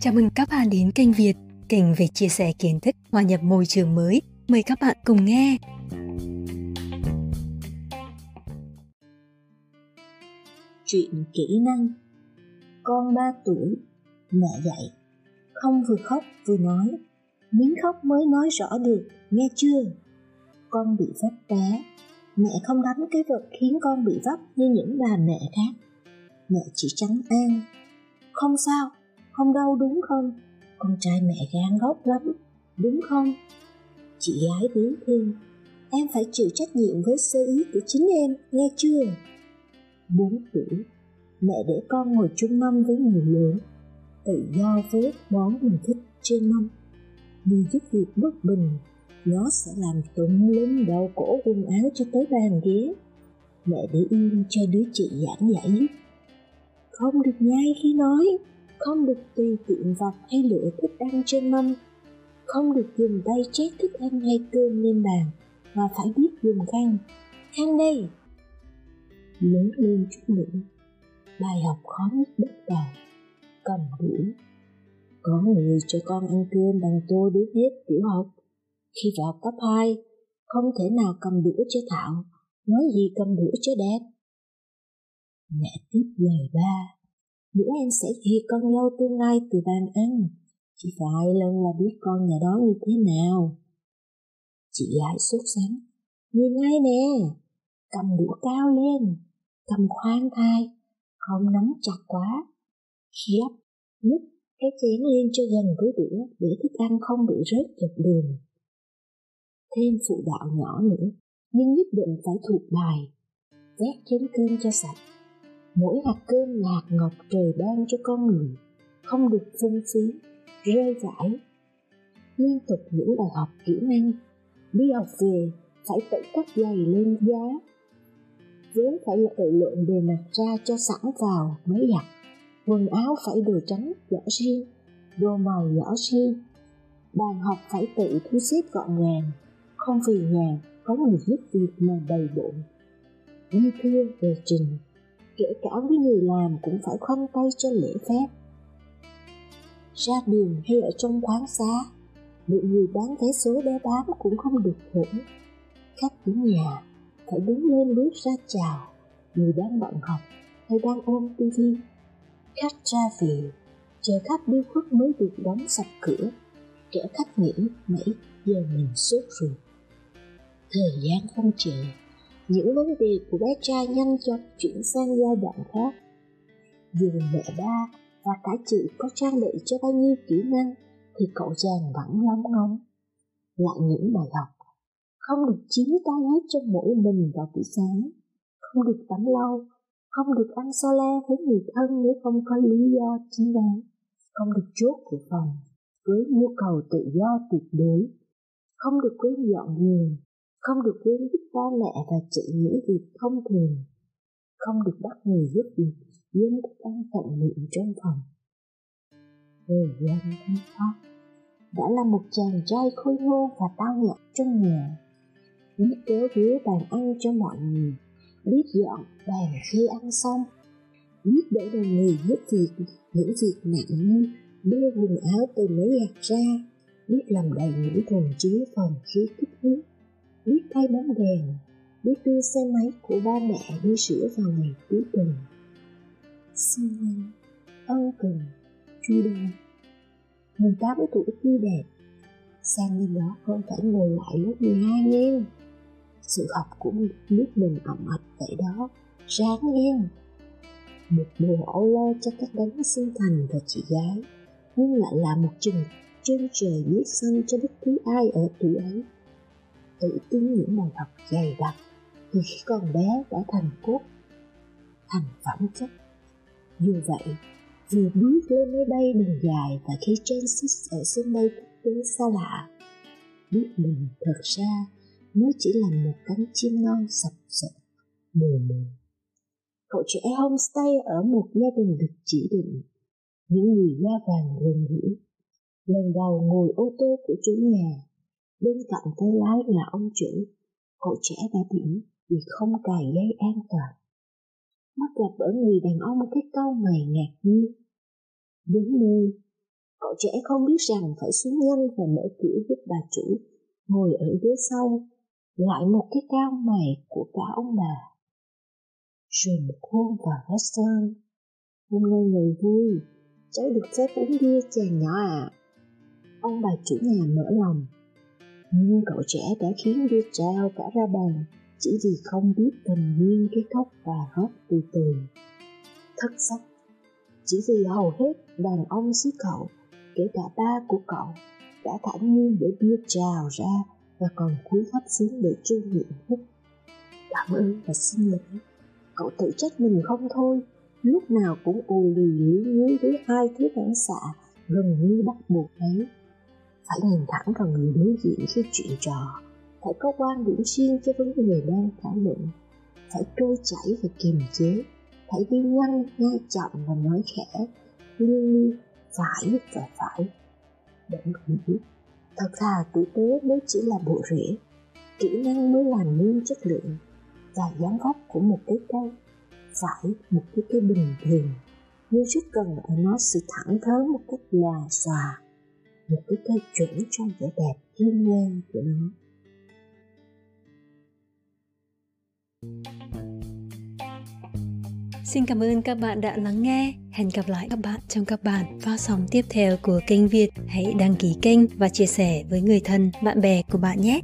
Chào mừng các bạn đến kênh Việt, kênh về chia sẻ kiến thức hòa nhập môi trường mới. Mời các bạn cùng nghe. Chuyện kỹ năng Con 3 tuổi, mẹ dạy Không vừa khóc vừa nói Miếng khóc mới nói rõ được, nghe chưa? Con bị vấp té Mẹ không đánh cái vật khiến con bị vấp như những bà mẹ khác Mẹ chỉ trắng an Không sao, không đau đúng không? Con trai mẹ gan góc lắm, đúng không? Chị gái biến thêm, em phải chịu trách nhiệm với sơ ý của chính em, nghe chưa? Bốn tuổi, mẹ để con ngồi chung mâm với người lớn, tự do với món mình thích trên mâm. Vì giúp việc bất bình, nó sẽ làm tụng lên đầu cổ quần áo cho tới bàn ghế. Mẹ để yên cho đứa chị giảng giải giúp. Không được nhai khi nói, không được tùy tiện vặt hay lựa thức ăn trên mâm, không được dùng tay chét thức ăn hay cơm lên bàn, mà phải biết dùng khăn. Khăn đây! Lớn lên chút nữa, bài học khó nhất bắt đầu, cầm đũa. Có người cho con ăn cơm bằng tô đứa hết tiểu học. Khi vào cấp 2, không thể nào cầm đũa cho Thảo, nói gì cầm đũa cho đẹp. Mẹ tiếp lời ba bữa em sẽ ghi con dâu tương lai từ bàn ăn. Chỉ vài lần là biết con nhà đó như thế nào. Chị lại sốt sắng. Nhìn ngay nè, cầm đũa cao lên, cầm khoan thai, không nắm chặt quá. Khi gấp, nhấc cái chén lên cho gần với đũa để thức ăn không bị rớt dọc đường. Thêm phụ đạo nhỏ nữa, nhưng nhất định phải thuộc bài. Vét chén cơm cho sạch mỗi hạt cơm lạc hạt ngọc trời ban cho con người, không được phung phí rơi vãi. Liên tục những bài học kỹ năng, đi học về phải tự cắt giày lên giá. Vốn phải là tự lượn bề mặt ra cho sẵn vào mới giặt. Quần áo phải đồ trắng, giỏ riêng đồ màu giỏ riêng bàn học phải tự thu xếp gọn gàng, không vì nhà có người giúp việc mà đầy bộn. Như thưa về trình kể cả với người làm cũng phải khoanh tay cho lễ phép. Ra đường hay ở trong quán xá, bị người bán vé số đeo bám cũng không được hưởng. Khách đến nhà phải đứng lên bước ra chào, người đang bận học hay đang ôm tivi. Khách ra về, chờ khách đi khuất mới được đóng sập cửa. Kẻ khách nghĩ mấy giờ mình sốt ruột. Thời gian không chờ, những vấn đề của bé trai nhanh chóng chuyển sang giai đoạn khác. Dù mẹ ba và cả chị có trang bị cho bao nhiêu kỹ năng thì cậu chàng vẫn lóng ngóng. Lại những bài học không được chiếm tay hết cho mỗi mình vào buổi sáng, không được tắm lâu, không được ăn so le với người thân nếu không có lý do chính đáng, không được chốt cửa phòng với nhu cầu tự do tuyệt đối, không được quên dọn giường, không được quên giúp ba mẹ và chị những việc thông thường, không được bắt người giúp việc dân thức ăn tận miệng trong phòng. Thời gian thanh thoát đã là một chàng trai khôi ngô và tao nhã trong nhà, biết kéo ghế bàn ăn cho mọi người, biết dọn bàn khi ăn xong, biết đỡ đầu người giúp việc những việc nặng như đưa quần áo từ mấy giặt ra, biết làm đầy những thùng chứa phòng khi kích nước biết thay bóng đèn, biết đưa xe máy của ba mẹ đi sửa vào ngày cuối tuần. Xin anh, ân cần, chu đáo. 18 tuổi tươi đẹp, sang bên đó không phải ngồi lại lớp 12 nghe. Sự học của nước mình ẩm ạch vậy đó, ráng em Một mùa âu lo cho các đấng sinh thành và chị gái, nhưng lại là một chừng chân trời biết xanh cho bất cứ ai ở tuổi ấy tự tin những bài học dày đặc từ khi còn bé đã thành cốt, thành phẩm chất. Dù vậy vừa bước lên máy bay đường dài và khi transit ở sân bay quốc tế xa lạ, biết mình thật ra mới chỉ là một cánh chim non sập sệ, mù mù. Cậu trẻ homestay ở một gia đình được chỉ định, những người da vàng gần gũi lần đầu ngồi ô tô của chủ nhà Bên cạnh tay lái là ông chủ, cậu trẻ đã điểm vì không cài dây an toàn. Mắt gặp ở người đàn ông cái câu mày ngạc nhiên. Đúng nơi, cậu trẻ không biết rằng phải xuống nhanh và mở cửa giúp bà chủ ngồi ở ghế sau, lại một cái cao mày của cả ông bà. Rồi một hôn vào restaurant. Hôm nay ngày vui, cháu được phép uống bia chàng nhỏ à. Ông bà chủ nhà mở lòng. Nhưng cậu trẻ đã khiến đứa trao cả ra bàn, chỉ vì không biết tình nhiên cái cốc và hót từ từ. Thất sắc, chỉ vì hầu hết đàn ông xứ cậu, kể cả ba của cậu, đã thản nhiên để bia trào ra và còn cúi thấp xuống để trương miệng hút. Cảm ơn và xin lỗi. Cậu tự trách mình không thôi, lúc nào cũng ù lì lý nhí với hai thứ phản xạ gần như bắt buộc ấy. Phải nhìn thẳng vào người đối diện khi chuyện trò, phải có quan điểm riêng cho vấn đề đang thảo luận, phải trôi chảy và kiềm chế, phải đi nhanh, nghe chậm và nói khẽ, liên phải và phải. Đừng nghĩ, thật thà tử tế mới chỉ là bộ rễ, kỹ năng mới làm nên chất lượng và dáng gốc của một cái cây phải một cái cây bình thường nhưng rất cần ở nó sự thẳng thớ một cách lòa xòa một cái cây chuẩn cho vẻ đẹp thiên nhiên của nó Xin cảm ơn các bạn đã lắng nghe. Hẹn gặp lại các bạn trong các bản phát sóng tiếp theo của kênh Việt. Hãy đăng ký kênh và chia sẻ với người thân, bạn bè của bạn nhé.